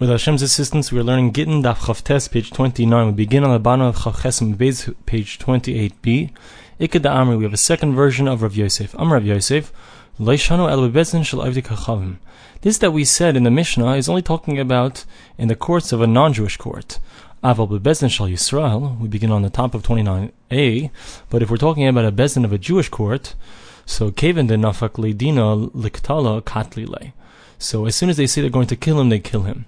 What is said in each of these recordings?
With Hashem's assistance, we are learning Gittin Daf Chavtes, page 29. We begin on the bottom of Chavchesim page 28b. Ikad Amri, we have a second version of Rav Yosef. Amr Rav Yosef. This that we said in the Mishnah is only talking about in the courts of a non-Jewish court. Aval bebetzin shel Yisrael, we begin on the top of 29a, but if we're talking about a bezin of a Jewish court, so Kevin de nafak leidina liktala katlile. So as soon as they say they're going to kill him, they kill him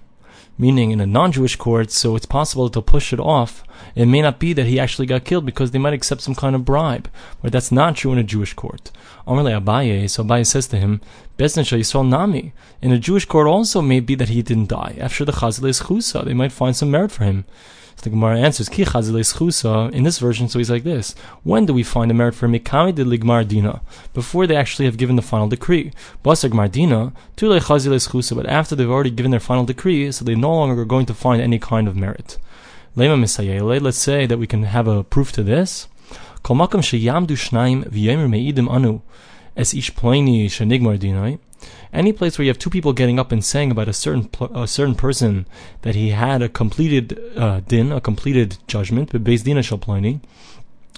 meaning in a non-Jewish court, so it's possible to push it off. It may not be that he actually got killed because they might accept some kind of bribe, but that's not true in a Jewish court. Amarle Abaye, so Abaye says to him, Bezdin Yisrael Nami. In a Jewish court also may be that he didn't die. After the Chazal is Chusa, they might find some merit for him. The Gemara answers, Ki. In this version, so he's like this. When do we find a merit for Mikami de ligmar dina? Before they actually have given the final decree. Basar gmar dina, tule. But after they've already given their final decree, so they no longer are going to find any kind of merit. Lema misayele. Let's say that we can have a proof to this. V'yemer meidim anu. Es ish shenigmar dinai. Any place where you have two people getting up and saying about a certain a certain person that he had a completed uh, din, a completed judgment, but beis din shalplani,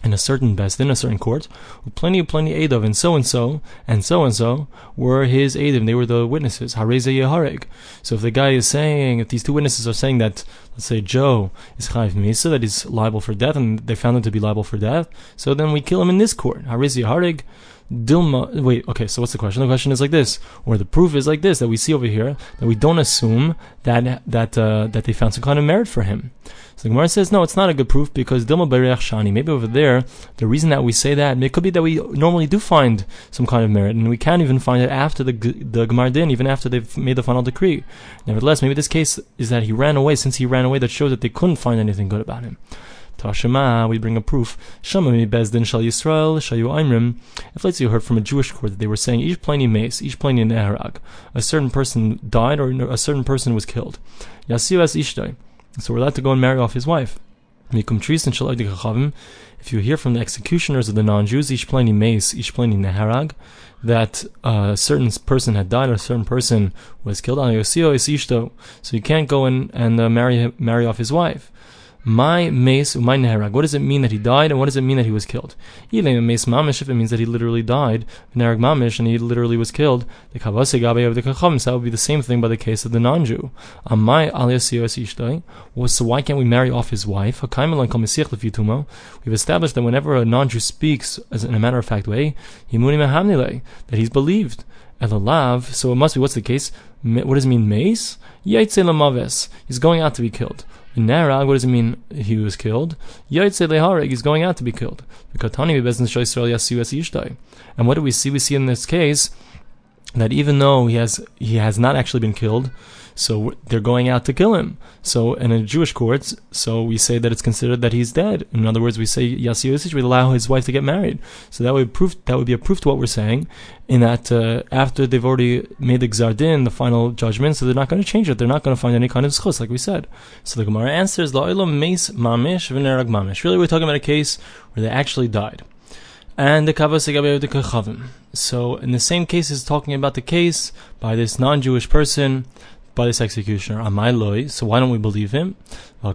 in a certain best in a certain court, with plenty of plenty of and so and so and so and so were his edim. They were the witnesses. Hareze yehareg. So if the guy is saying, if these two witnesses are saying that, let's say Joe is chayv misa, that he's liable for death, and they found him to be liable for death, so then we kill him in this court. Hareze yehareg. Dilma. Wait, okay. So what's the question? The question is like this, or the proof is like this that we see over here that we don't assume that that uh, that they found some kind of merit for him. So the Gemara says no, it's not a good proof because Dilma Bereach Shani. Maybe over there, the reason that we say that it could be that we normally do find some kind of merit, and we can't even find it after the the gmar din, even after they've made the final decree. Nevertheless, maybe this case is that he ran away. Since he ran away, that shows that they couldn't find anything good about him. Tashema, we bring a proof. Shamami bezdin shal Yisrael shayu aimrim. If let's you heard from a Jewish court that they were saying each pliny mace, each pliny neharag, a certain person died or a certain person was killed. Yasiu as ishtay. So we're allowed to go and marry off his wife. If you hear from the executioners of the non-Jews, each pliny mace, each pliny neharag, that a certain person had died or a certain person was killed, so you can't go and, and uh, marry marry off his wife. My mace, my neherag. What does it mean that he died, and what does it mean that he was killed? Even mace mamish, if it means that he literally died, neherag mamish, and he literally was killed, the kavase gabe of the kacham. So that would be the same thing by the case of the non-Jew. My alias ishtay. So why can't we marry off his wife? We've established that whenever a non-Jew speaks, as in a matter of fact way, that he's believed. Elalav. So it must be. What's the case? What does it mean? Mace. He's going out to be killed. Nerag, what does it mean he was killed? Yaitse lehareg, he's going out to be killed. And what do we see? We see in this case that even though he has he has not actually been killed, so they're going out to kill him. So in a Jewish courts, so we say that it's considered that he's dead. In other words, we say Yasi Yosich would allow his wife to get married. So that would proof that would be a proof to what we're saying, in that uh, after they've already made the Gzardin, the final judgment, so they're not going to change it. They're not going to find any kind of schus, like we said. So the Gemara answers, La'ilam Meis Mamish V'nerag Mamish. Really, we're talking about a case where they actually died and the kavos the. So in the same case, is talking about the case by this non-Jewish person by this executioner. Amailoi. So why don't we believe him? We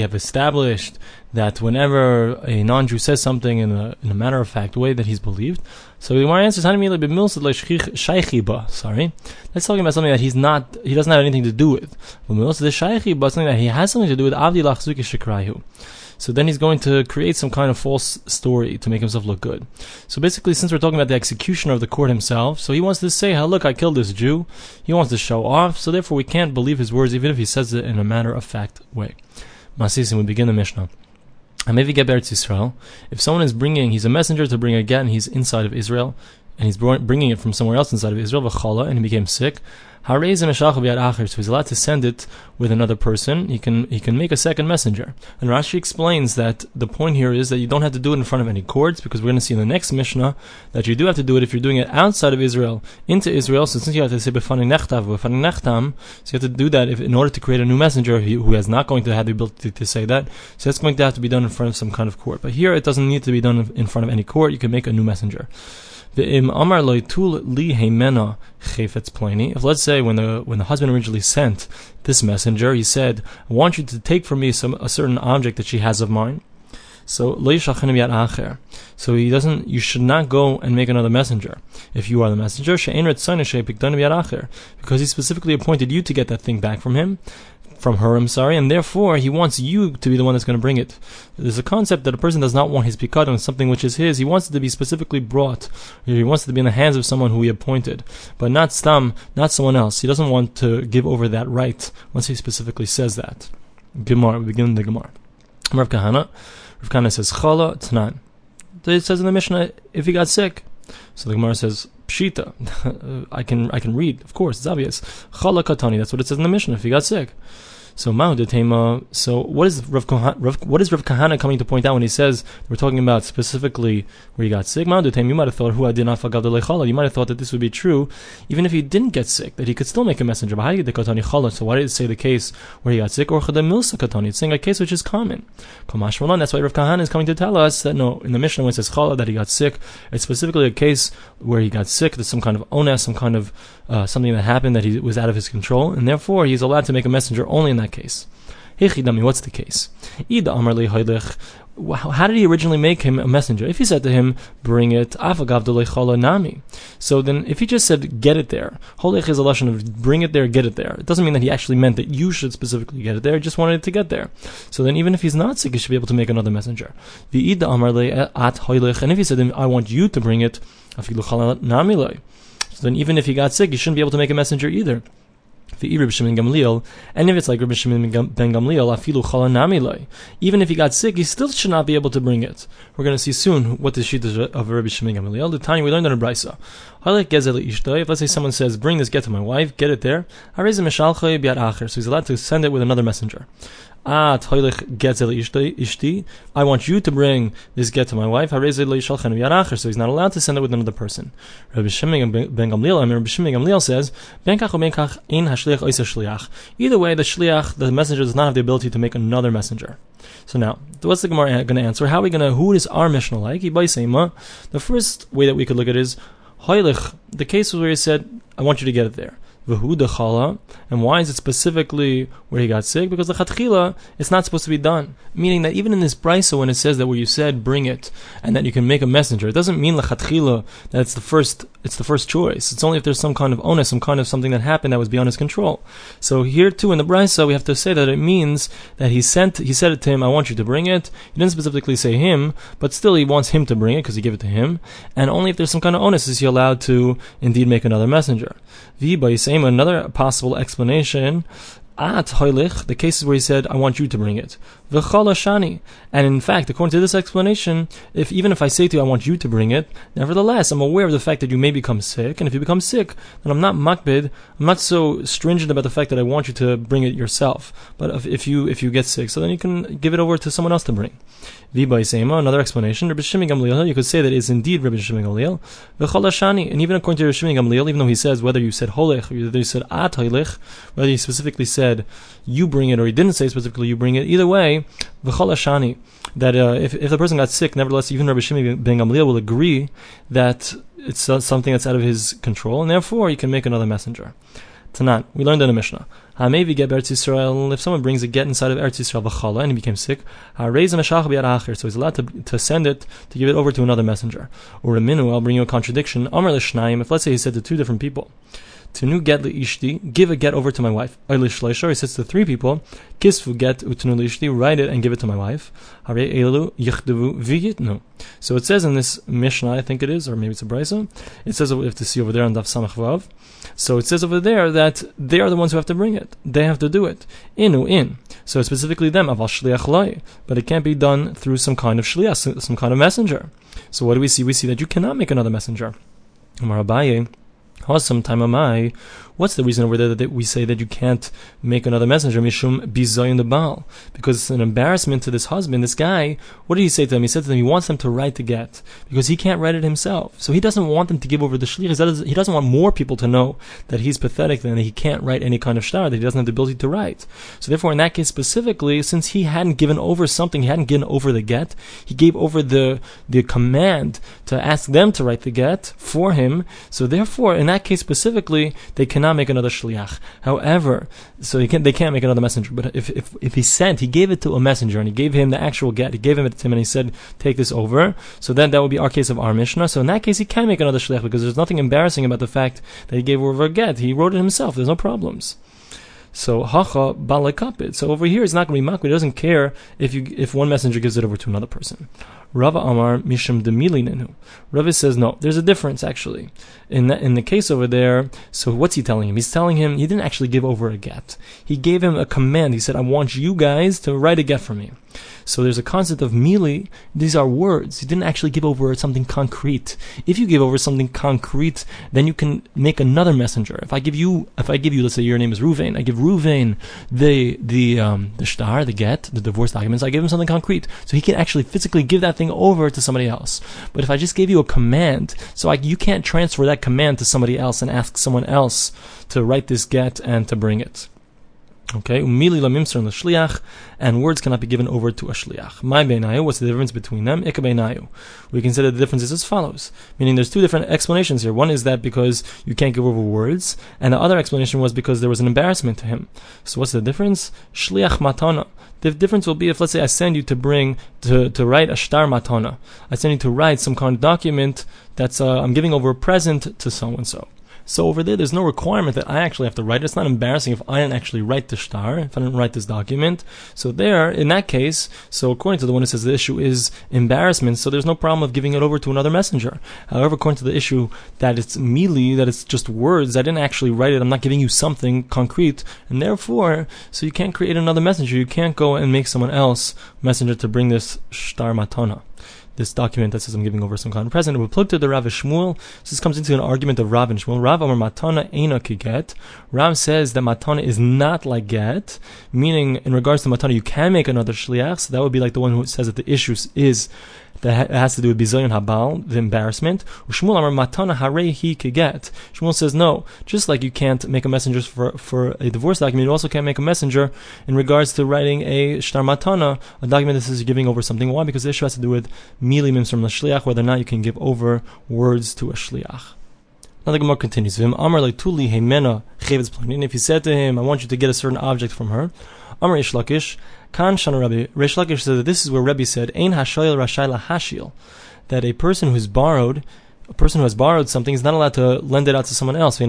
have established that whenever a non-Jew says something in a, in a matter of fact way that he's believed. So the Gemara answers, Sorry, let's talk about something that he's not, he doesn't have anything to do with. Something that he has something to do with. So then he's going to create some kind of false story to make himself look good. So basically, since we're talking about the executioner of the court himself, so he wants to say, "How look, I killed this Jew." He wants to show off. So therefore, we can't believe his words, even if he says it in a matter of fact way. Masisim, we begin the Mishnah. If someone is bringing, he's a messenger to bring a get, and he's inside of Israel, and he's bringing it from somewhere else inside of Israel, and he became sick. So he's allowed to send it with another person. He can he can make a second messenger. And Rashi explains that the point here is that you don't have to do it in front of any courts, because we're going to see in the next Mishnah that you do have to do it if you're doing it outside of Israel into Israel. So since you have to say befani nechtav, befani nechtam, so you have to do that if, in order to create a new messenger who is not going to have the ability to say that. So that's going to have to be done in front of some kind of court. But here it doesn't need to be done in front of any court. You can make a new messenger. If let's say when the when the husband originally sent this messenger, he said, "I want you to take from me some a certain object that she has of mine." So so he doesn't. You should not go and make another messenger. If you are the messenger, because he specifically appointed you to get that thing back from him from her, I'm sorry, and therefore he wants you to be the one that's going to bring it. There's a concept that a person does not want his pikadon, something which is his, he wants it to be specifically brought. He wants it to be in the hands of someone who he appointed, but not stam, not someone else. He doesn't want to give over that right once he specifically says that. Gemara, we begin the Gemara. Rav Kahana, Rav Kahana says, Chala Tanan. It says in the Mishnah, if he got sick. So the Gemara says, Pshita. I can I can read, of course, it's obvious. Chala Katani, that's what it says in the Mishnah, if he got sick. So Ma'u So what is Rav, Rav, what is Rav Kahana coming to point out when he says we're talking about specifically where he got sick? Ma'u You might have thought who did not You might have thought that this would be true even if he didn't get sick, that he could still make a messenger. So why did it say the case where he got sick or milsa katani? It's saying a case which is common. That's why Rav Kahana is coming to tell us that no, in the Mishnah when it says chala that he got sick, it's specifically a case where he got sick. There's some kind of onus, some kind of uh, something that happened that he was out of his control, and therefore he's allowed to make a messenger only in that case. Hechidami, what's the case? How did he originally make him a messenger? If he said to him, "Bring it," nami. So then, if he just said, "Get it there," is a lesson of "Bring it there, get it there." It doesn't mean that he actually meant that you should specifically get it there. He just wanted it to get there. So then, even if he's not sick, he should be able to make another messenger. Uh, at And if he said, "I want you to bring it," so then, even if he got sick, he shouldn't be able to make a messenger either. And if it's like Rabbi Shimon ben Gamliel, afilu chalanamiloi, even if he got sick, he still should not be able to bring it. We're going to see soon what the shitah of Rabbi Shimon Gamliel. The time we learned in a brisa. If let's say someone says, "Bring this get to my wife," get it there. So he's allowed to send it with another messenger. Ah, ishti. I want you to bring this get to my wife. So he's not allowed to send it with another person. Rabbi Shimon ben Gamliel, Gamliel says, Either way, the shliach, the messenger, does not have the ability to make another messenger. So now, what's the Gemara going to answer? How are we going to? Who is our Mishnah like? The first way that we could look at is the case was where he said, "I want you to get it there." Chala. And why is it specifically where he got sick? Because the chatchila, it's not supposed to be done. Meaning that even in this brisa, when it says that where you said bring it and that you can make a messenger, it doesn't mean lechatchila that it's the first it's the first choice. It's only if there's some kind of onus, some kind of something that happened that was beyond his control. So here too in the brisa, we have to say that it means that he sent he said it to him, I want you to bring it. He didn't specifically say him, but still he wants him to bring it because he gave it to him. And only if there's some kind of onus is he allowed to indeed make another messenger. V by another possible explanation at hoilich, the cases where he said, I want you to bring it. Shani. And in fact, according to this explanation, if even if I say to you, I want you to bring it, nevertheless, I'm aware of the fact that you may become sick, and if you become sick, then I'm not makbid, I'm not so stringent about the fact that I want you to bring it yourself. But if, if you if you get sick, so then you can give it over to someone else to bring. Vibaisema, another explanation, Rabbi Shimon Gamliel, you could say that it's indeed Rabbi Shimon Gamliel. V'chalashani, and even according to Rabbi Shimon Gamliel, even though he says whether you said holech, or whether you said at whether he specifically said you bring it, or he didn't say specifically you bring it, either way, v'chalashani, that uh, if, if the person got sick, nevertheless, even Rabbi Shimon ben Gamliel will agree that it's something that's out of his control, and therefore he can make another messenger. Tanan, we learned in the Mishnah. Maybe get Eretz Yisrael. If someone brings a get inside of Eretz Yisrael v'chala and he became sick, raise a so he's allowed to, to send it to give it over to another messenger. Or a minu, I'll bring you a contradiction. Amr l'shnayim. If let's say he said to two different people, Tunu get ishti, give a get over to my wife. He says to three people, Kisfu get utnu ishti, write it and give it to my wife. So it says in this Mishnah, I think it is, or maybe it's a brisa. It says we have to see over there on Daf Samach Vav. So it says over there that they are the ones who have to bring it. They have to do it. Inu in. So specifically them, aval shliach. But it can't be done through some kind of shliach, some kind of messenger. So what do we see? We see that you cannot make another messenger. Awesome time am I. What's the reason over there that we say that you can't make another messenger? Mishum bizayin the Baal. Because it's an embarrassment to this husband, this guy. What did he say to them? He said to them, he wants them to write the get. Because he can't write it himself. So he doesn't want them to give over the shliach. He doesn't want more people to know that he's pathetic and that he can't write any kind of shtar, that he doesn't have the ability to write. So therefore, in that case specifically, since he hadn't given over something, he hadn't given over the get, he gave over the, the command to ask them to write the get for him. So therefore, in that case specifically, they cannot make another shliach. However, so they can't, they can't make another messenger. But if, if, if he sent, he gave it to a messenger and he gave him the actual get, he gave him it to him and he said, take this over. So then that would be our case of our Mishnah. So in that case, he can make another shliach because there's nothing embarrassing about the fact that he gave over a get. He wrote it himself. There's no problems. So hacha balakapit. So over here, it's not going to be makbid. He doesn't care if you if one messenger gives it over to another person. Rava Amar Misham Demilinenu. Rava says no. There's a difference actually. In the, in the case over there, so what's he telling him? He's telling him he didn't actually give over a get. He gave him a command. He said, "I want you guys to write a get for me." So there's a concept of mili. These are words. You didn't actually give over something concrete. If you give over something concrete, then you can make another messenger. If I give you, if I give you, let's say your name is Ruvain, I give Ruvain the the um, the shtar, the get, the divorce documents. I give him something concrete, so he can actually physically give that thing over to somebody else. But if I just gave you a command, so I, you can't transfer that command to somebody else and ask someone else to write this get and to bring it. Okay, umili lamimser and shliach, and words cannot be given over to a shliach. My beinayu, what's the difference between them? Ika beinayu. We consider the differences as follows. Meaning there's two different explanations here. One is that because you can't give over words, and the other explanation was because there was an embarrassment to him. So what's the difference? Shliach matana. The difference will be if, let's say, I send you to bring, to, to write a shtar matana. I send you to write some kind of document that's, uh, I'm giving over a present to so and so. So over there, there's no requirement that I actually have to write. It's not embarrassing if I didn't actually write the shtar, if I didn't write this document. So there, in that case, so according to the one who says the issue is embarrassment, so there's no problem of giving it over to another messenger. However, according to the issue that it's mealy, that it's just words, I didn't actually write it, I'm not giving you something concrete, and therefore, so you can't create another messenger. You can't go and make someone else messenger to bring this shtar matana this document that says I'm giving over some kind of present. We plugged to the Rav Shmuel. So this comes into an argument of Rav and Shmuel. Rav Amar Matana Eina Kiget. Rav says that Matana is not like get, meaning in regards to Matana, you can make another Shliach. So that would be like the one who says that the issue is that has to do with bizayon habal, the embarrassment. Shmuel amar matana harei he get. Shmuel says no, just like you can't make a messenger for for a divorce document, you also can't make a messenger in regards to writing a shtar matana, a document that says you're giving over something. Why? Because the issue has to do with mili from the shliach, whether or not you can give over words to a shliach. Now the Gemara continues. With him. If he said to him, I want you to get a certain object from her, Amar Reish Lakish, Kan Shana Rabbi, Rish Lakish said that this is where Rabbi said, Ein Hashoyel Rashayla Hashil, that a person who's borrowed, a person who has borrowed something is not allowed to lend it out to someone else. A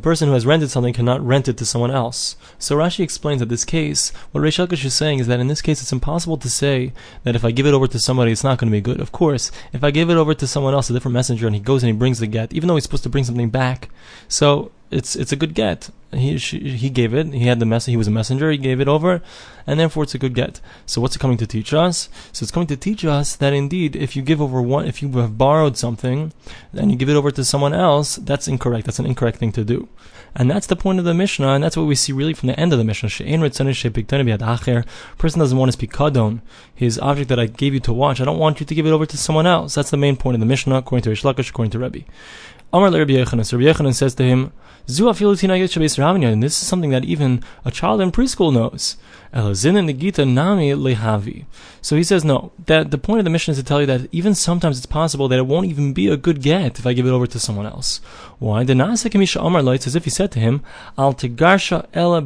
person who has rented something cannot rent it to someone else. So Rashi explains that this case, what Rish Lakish is saying is that in this case it's impossible to say that if I give it over to somebody it's not going to be good. Of course, if I give it over to someone else, a different messenger, and he goes and he brings the get, even though he's supposed to bring something back, so it's it's a good get. He she, he gave it. He had the message. He was a messenger. He gave it over, and therefore it's a good get. So what's it coming to teach us? So it's coming to teach us that indeed, if you give over one, if you have borrowed something, and you give it over to someone else, that's incorrect. That's an incorrect thing to do. And that's the point of the Mishnah, and that's what we see really from the end of the Mishnah. Person doesn't want to speak kadon, his object that I gave you to watch. I don't want you to give it over to someone else. That's the main point of the Mishnah, according to Rish Lakish, according to Rebbe. Amar Rabbi Yochanan. So Rabbi Yochanan says to him, Zu and this is something that even a child in preschool knows. lehavi. So he says, no, that the point of the Mishnah is to tell you that even sometimes it's possible that it won't even be a good get if I give it over to someone else. Why? The Nasa Kamisha Amar It's as if he said to him, Al Tegarsha Ela.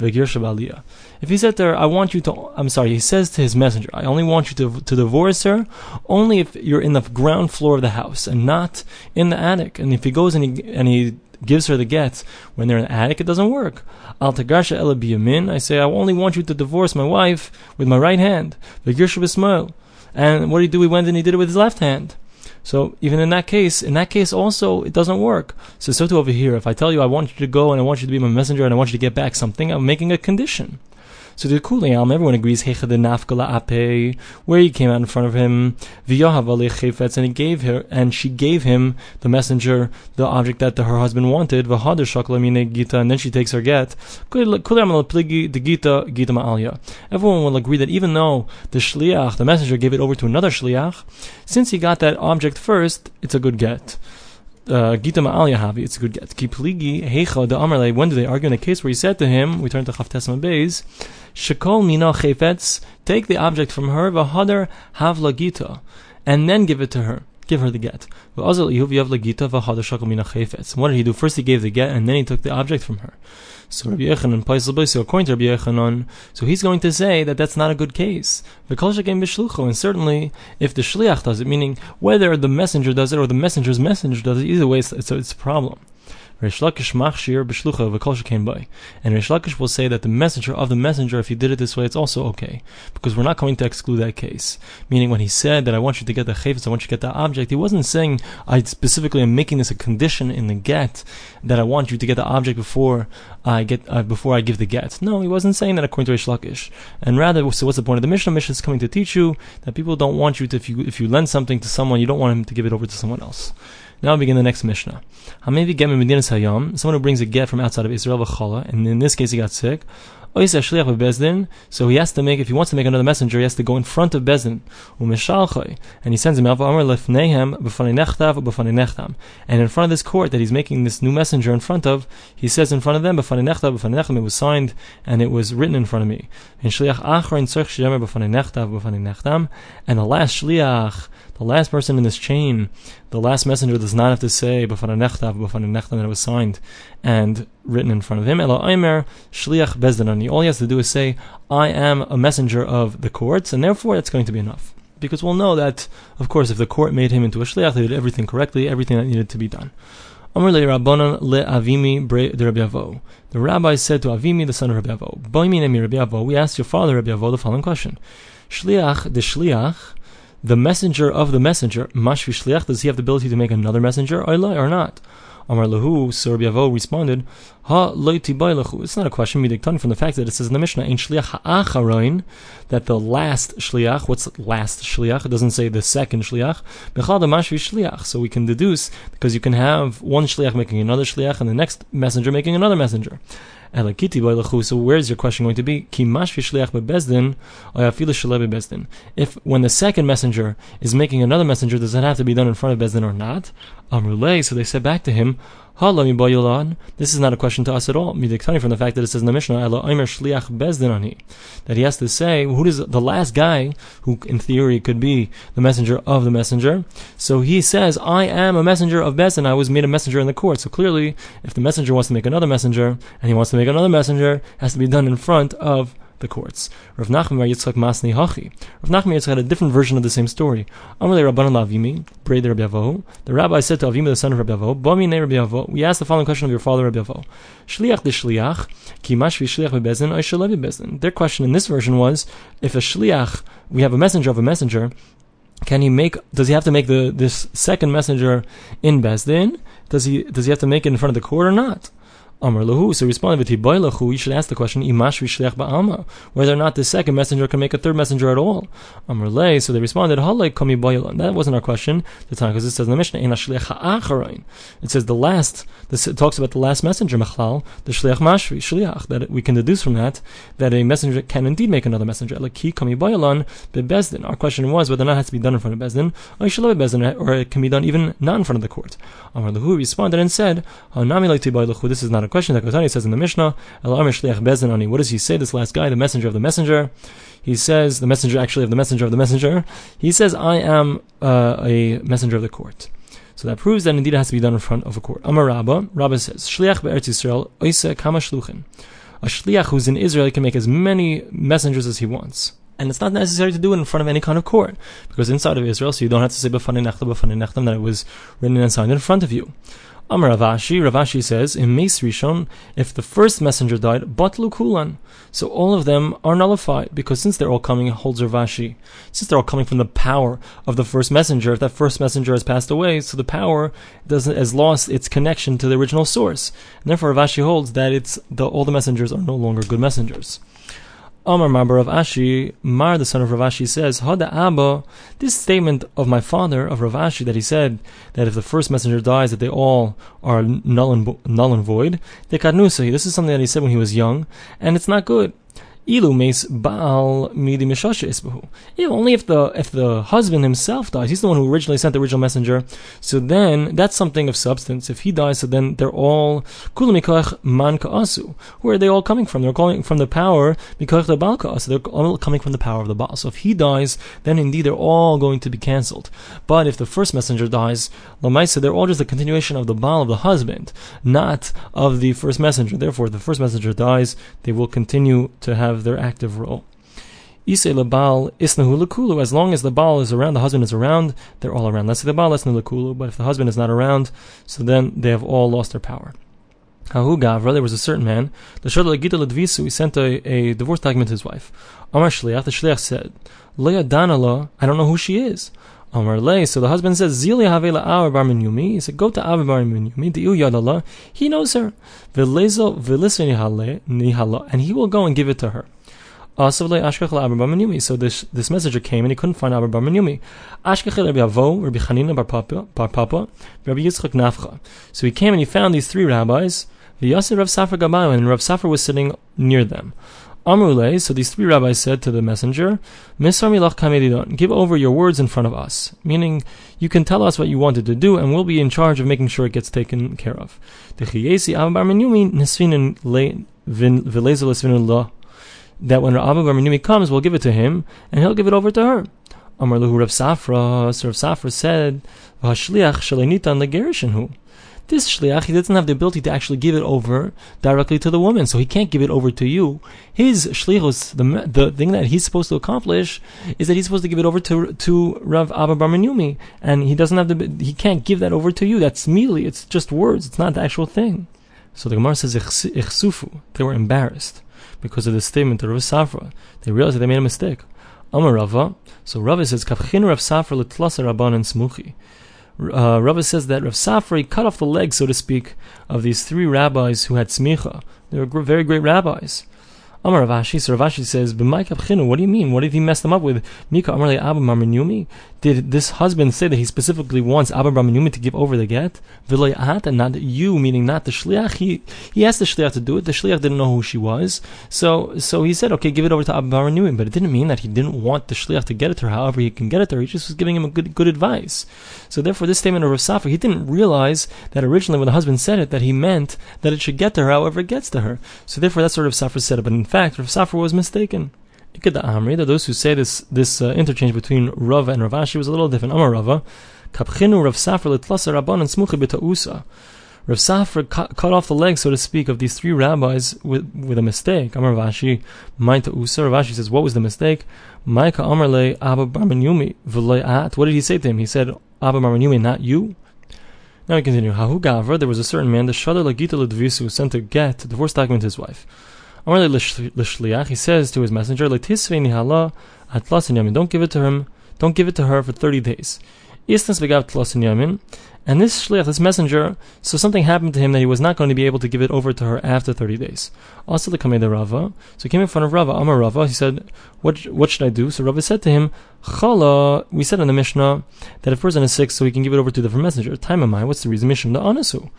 If he said to her, I want you to, I'm sorry, he says to his messenger, I only want you to, to divorce her only if you're in the ground floor of the house and not in the attic. And if he goes and he, and he gives her the get when they're in the attic, it doesn't work. Al Tagasha I say, I only want you to divorce my wife with my right hand. Vegirsha Bismail. And what did he do? He went and he did it with his left hand. So even in that case, in that case also, it doesn't work. So so to over here, if I tell you I want you to go and I want you to be my messenger and I want you to get back something, I'm making a condition. So the Kulayam, everyone agrees, Hecha de Nafkala Ape, where he came out in front of him, V'yahav and he gave her, and she gave him the messenger, the object that her husband wanted, V'hader Shakla Gita, and then she takes her get. The. Everyone will agree that even though the Shliach, the messenger, gave it over to another Shliach, since he got that object first, it's a good get Uh, gita Ma'al it's a good get. Kipligi Heicha the Amarle, when do they argue in a case where he said to him, we turn to Chavtesma Beis, Shekol Mina Chefetz, take the object from her, Vahadar Havla Gita, and then give it to her. Give her the get. What did he do? First he gave the get, and then he took the object from her. So Rabbi Yochanan, according to Rabbi Yochanan, so he's going to say that that's not a good case. And certainly, if the shliach does it, meaning whether the messenger does it or the messenger's messenger does it, either way, it's, it's, it's a problem. And Reish Lakish will say that the messenger of the messenger, if he did it this way, it's also okay. Because we're not going to exclude that case. Meaning when he said that I want you to get the chayfetz, I want you to get the object, he wasn't saying I specifically am making this a condition in the get that I want you to get the object before I get uh, before I give the get. No, he wasn't saying that according to Reish Lakish. And rather, so what's the point of the Mishnah? Mishnah is coming to teach you that people don't want you to, if you, if you lend something to someone, you don't want him to give it over to someone else. Now we begin the next Mishnah. Hamevi get someone who brings a get from outside of Israel v'chala, and in this case he got sick. So he has to make, if he wants to make another messenger, he has to go in front of Bezdin, and he sends him out, and in front of this court that he's making this new messenger in front of, he says in front of them, it was signed, and it was written in front of me. And the last shliach, the last person in this chain, the last messenger does not have to say that it was signed and written in front of him. All he has to do is say, I am a messenger of the courts, and therefore that's going to be enough. Because we'll know that, of course, if the court made him into a shliach, they did everything correctly, everything that needed to be done. The rabbi said to Avimi, the son of Rabbi Avo, we asked your father, Rabbi Avo, the following question. Shliach, the shliach, the messenger of the messenger, mashvi shliach, does he have the ability to make another messenger, or not? Amar lahu, so Rabbi Avo responded, Ha. It's not a question midiktan from the fact that it says in the Mishnah, in shliach ha'acharoin, that the last shliach, what's last shliach? It doesn't say the second shliach. Bechal mashvi shliach. So we can deduce, because you can have one shliach making another shliach, and the next messenger making another messenger. So where's your question going to be? If when the second messenger is making another messenger, does that have to be done in front of Bezdin or not? So they said back to him, this is not a question to us at all. From the fact that it says in the Mishnah, that he has to say, who is the last guy who in theory could be the messenger of the messenger? So he says, I am a messenger of Bezdin. I was made a messenger in the court. So clearly, if the messenger wants to make another messenger, and he wants to make another messenger, has to be done in front of the courts. Rav Nachman Bar Yitzchak Masni Hachi. Rav Nachman Yitzchak had a different version of the same story. Amalei Rabbanan Lavimi, Braid Rabbi Avo. The rabbi said to Avimi, the son of Rabbi Avo, Bami Ne Rabbi Avo. We asked the following question of your father Rabbi Avo. Shliach de Shliach, ki mashvi Shliach bebezin, oy shalevi bezin. Their question in this version was, if a Shliach, we have a messenger of a messenger, can he make? Does he have to make the this second messenger in Bezdin? Does he does he have to make it in front of the court or not? Amr lahu. So responded with Hibaylahu, you should ask the question, Imash v'shliach ba'ama, whether or not the second messenger can make a third messenger at all. Amr lay. So they responded, Halay kami. That wasn't our question the time because it says in the Mishnah, Ina shliach It says the last. This talks about the last messenger, Machlal, the shliach mashvi shliach. That we can deduce from that that a messenger can indeed make another messenger. Like ki kami baylan bebezdin. Our question was whether or not it has to be done in front of bezdin, or or it can be done even not in front of the court. Amr lahu responded and said, This is not a question that Kotani says in the Mishnah, What does he say, this last guy, the messenger of the messenger? He says, the messenger actually of the messenger of the messenger, he says, I am uh, a messenger of the court. So that proves that indeed it has to be done in front of a court. Amar Rabba, Rabba says, Shliach be'eretz Yisrael, oise kama shluchin. A shliach who's in Israel can make as many messengers as he wants. And it's not necessary to do it in front of any kind of court, because inside of Israel, so you don't have to say b'fanei nechta, b'fanei nechtam, that it was written and signed in front of you. Amar Rav Ashi, Ravashi says, in Meis Rishon, if the first messenger died, Batlu Kulan. So all of them are nullified, because since they're all coming, holds Rav Ashi, since they're all coming from the power of the first messenger, if that first messenger has passed away, so the power doesn't has lost its connection to the original source. And therefore Rav Ashi holds that it's the, all the messengers are no longer good messengers. Amar Marbar of Ashi, Mar, the son of Rav Ashi, says, Hada Abba, this statement of my father, of Rav Ashi, that he said that if the first messenger dies, that they all are null and, null and void, the this is something that he said when he was young, and it's not good. Ilu meis baal. Only if the if the husband himself dies, he's the one who originally sent the original messenger. So then that's something of substance. If he dies, so then they're all kulamikach man ka'asu. Where are they all coming from? They're calling from the power because the baal ka'asu. They're all coming from the power of the baal. So if he dies, then indeed they're all going to be cancelled. But if the first messenger dies, lamaisa, they're all just a continuation of the baal of the husband, not of the first messenger. Therefore, if the first messenger dies, they will continue to have have their active role. Isay lebal isnahu lekulu. As long as the baal is around, the husband is around, they're all around. Let's say the baal isnahu lekulu. But if the husband is not around, so then they have all lost their power. Hahu Gavra, there was a certain man, the Gita Ledvisu, he sent a, a divorce document to his wife. Amar Shliach, the Shliach said, Leah Danala, I don't know who she is. So the husband says, Zili Havela Abba Bar Minyumi. He said, Go to Abba Bar Minyumi, the Yadala. He knows her. Velezo Nihala, and he will go and give it to her. So this this messenger came and he couldn't find Abba Bar Minyumi. So he came and he found these three rabbis. The Yasser Rav Safra Gabayo, and Rav Safra was sitting near them. So these three rabbis said to the messenger, give over your words in front of us. Meaning, you can tell us what you wanted to do, and we'll be in charge of making sure it gets taken care of. That when Abba Bar Minyumi comes, we'll give it to him, and he'll give it over to her. Amar Luhu Rav Safra, so Rav Safra said, this shliach, he doesn't have the ability to actually give it over directly to the woman, so he can't give it over to you. His shlichus, the the thing that he's supposed to accomplish, is that he's supposed to give it over to to Rav Abba Bar Minyumi, and he doesn't have the he can't give that over to you. That's merely it's just words. It's not the actual thing. So the Gemara says ichsufu. They were embarrassed because of the statement of Rav Safra. They realized that they made a mistake. Amar Rava. So Rava says kavchin Rav Safra letlasa rabban and smuchi uh, Rava says that Rav Safra cut off the legs, so to speak, of these three rabbis who had smicha. They were very great rabbis. Amar Rav Ashi, so Rav Ashi says, What do you mean? What did he mess them up with? Mika Amar Abba Bar Minyumi? Did this husband say that he specifically wants Abba Bar Minyumi to give over the get? Vilayat, and not you, meaning not the shliach. He he asked the shliach to do it. The shliach didn't know who she was, so so he said, okay, give it over to Abba Bar Minyumi. But it didn't mean that he didn't want the shliach to get it to her. However, he can get it to her. He just was giving him a good good advice. So therefore, this statement of Rav Safra, he didn't realize that originally when the husband said it, that he meant that it should get to her however it gets to her. So therefore, that's what Rav Safra said. But in fact, Rav was mistaken. Ikeda Amri, that those who say this this uh, interchange between Rava and Rav Ashi was a little different. Amar Rava, Kapchinu Rav Safra letlasa rabban and smuchi beta'usa. Rav Safra cut, cut, off the legs, so to speak, of these three rabbis with, with a mistake. Amar Rav Ashi, Maita Usa. Rav Ashi says, what was the mistake? Maika Amar le Abba Bar Minyumi at. What did he say to him? He said, Abba Bar Minyumi, not you. Now we continue. Hahu Gavra, there was a certain man, the Shadar Lagita Ledvisu, sent a get, divorce document to his wife. Amar Lishliach, he says to his messenger, Don't give it to him, don't give it to her for 30 days. Istnas begav tlas yamin. And this shliach, this messenger, so something happened to him that he was not going to be able to give it over to her after 30 days. Also the Kamei Rava. So he came in front of Rava, Amar Rava, he said, what, what should I do? So Rava said to him, Chala, we said in the Mishnah that if a person is sick, so he can give it over to the messenger. Time am I? What's the reason? Mishnah anasu.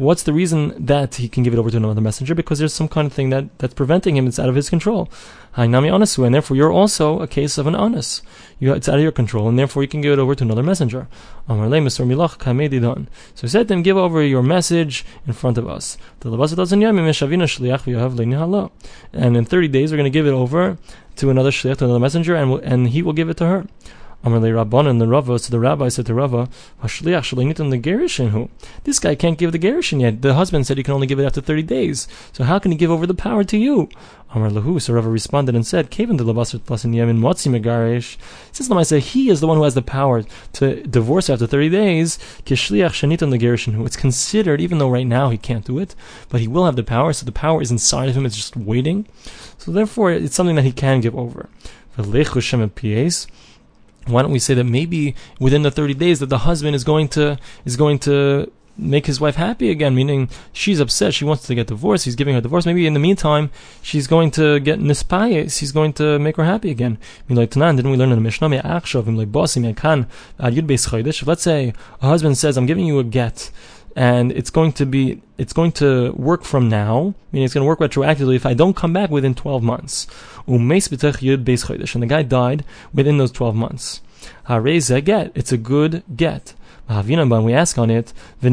What's the reason that he can give it over to another messenger? Because there's some kind of thing that, that's preventing him, it's out of his control. Hainami anasu, and therefore you're also a case of an anas. You, it's out of your control, and therefore you can give it over to another messenger. So he said to him, Give over your message in front of us. And in 30 days, we're going to give it over to another shliach, to another messenger, and, we'll, and he will give it to her. Amarle Rabban and the Rava, so the rabbi said to Rava, Washliak Shall Niton the Gerishin This guy can't give the Gerishin yet. The husband said he can only give it after 30 days. So how can he give over the power to you? Amar Lahu, so Rava responded and said, Kavan the Labasar Tlasin Yemin Motzi Megarish. Since the Lamaisa, he is the one who has the power to divorce after 30 days, Kishliach Shanitan the Gerishin It's considered, even though right now he can't do it, but he will have the power, so the power is inside of him, it's just waiting. So therefore, it's something that he can give over why don't we say that maybe within the 30 days that the husband is going to is going to make his wife happy again, meaning she's upset, she wants to get divorced, he's giving her divorce. Maybe in the meantime, she's going to get nispayes, he's going to make her happy again. I mean, like didn't we learn in the Mishnah? Let's say a husband says, I'm giving you a get and it's going to be it's going to work from now, meaning it's going to work retroactively if I don't come back within 12 months. And the guy died within those 12 months. it's a good get. When we ask on it, why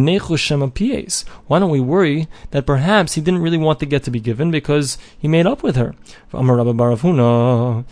don't we worry that perhaps he didn't really want the get to be given because he made up with her? And Rabbi Baravuna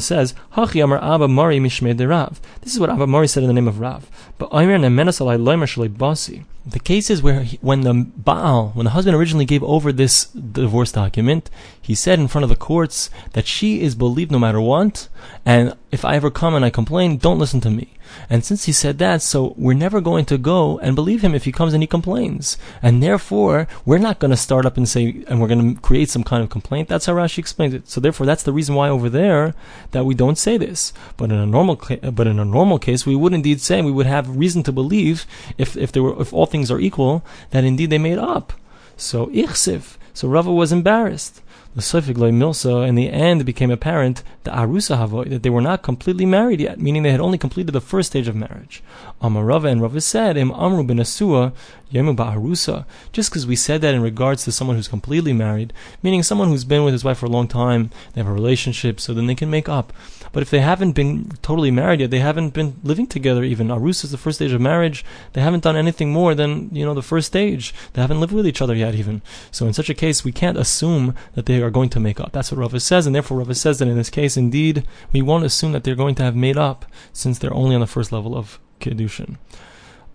says, Hachi Amar Abba Mari Mishmei Rav. This is what Abba Mari said in the name of Rav. But Basi. The case is where he, when the Baal, when the husband originally gave over this divorce document, he said in front of the courts that she is believed no matter what, and if I ever come and I complain, don't listen to me. And since he said that, so we're never going to go and believe him if he comes and he complains. And therefore, we're not going to start up and say, and we're going to create some kind of complaint. That's how Rashi explains it. So therefore, that's the reason why over there that we don't say this. But in a normal, but in a normal case, we would indeed say, we would have reason to believe, if, if there were, if all things are equal, that indeed they made up. So, ichsiv. So Rava was embarrassed Milsa, in the end it became apparent the Arusa Havoy, that they were not completely married yet, meaning they had only completed the first stage of marriage. Amarava and Rava said, Im Amru ben Asua, Yemu Ba'arusa, just because we said that in regards to someone who's completely married, meaning someone who's been with his wife for a long time, they have a relationship, so then they can make up. But if they haven't been totally married yet, they haven't been living together even. Arus is the first stage of marriage. They haven't done anything more than, you know, the first stage. They haven't lived with each other yet even. So in such a case, we can't assume that they are going to make up. That's what Rava says, and therefore Rava says that in this case, indeed, we won't assume that they're going to have made up since they're only on the first level of Kedushin.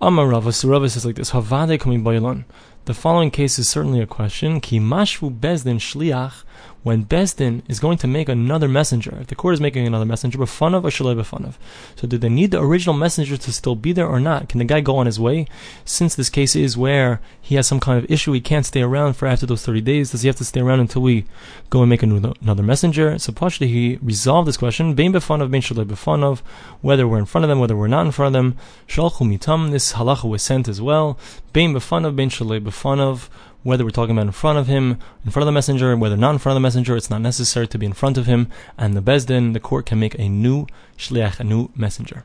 Amar Rava, so Rava says like this, Havade kami The following case is certainly a question. Ki mashvu bezdin shliach when Besdin is going to make another messenger, the court is making another messenger, b'fanav or shalei b'fanav. So do they need the original messenger to still be there or not? Can the guy go on his way? Since this case is where he has some kind of issue, he can't stay around for after those 30 days, does he have to stay around until we go and make another messenger? So Pashti, he resolved this question, bein b'fanav, bein shalei b'fanav, whether we're in front of them, whether we're not in front of them. Shalchu mitam, this halacha was sent as well. Bein b'fanav, bein shalei b'fanav, whether we're talking about in front of him, in front of the messenger, whether not in front of the messenger, it's not necessary to be in front of him, and the Bezdin, the court can make a new shliach, a new messenger.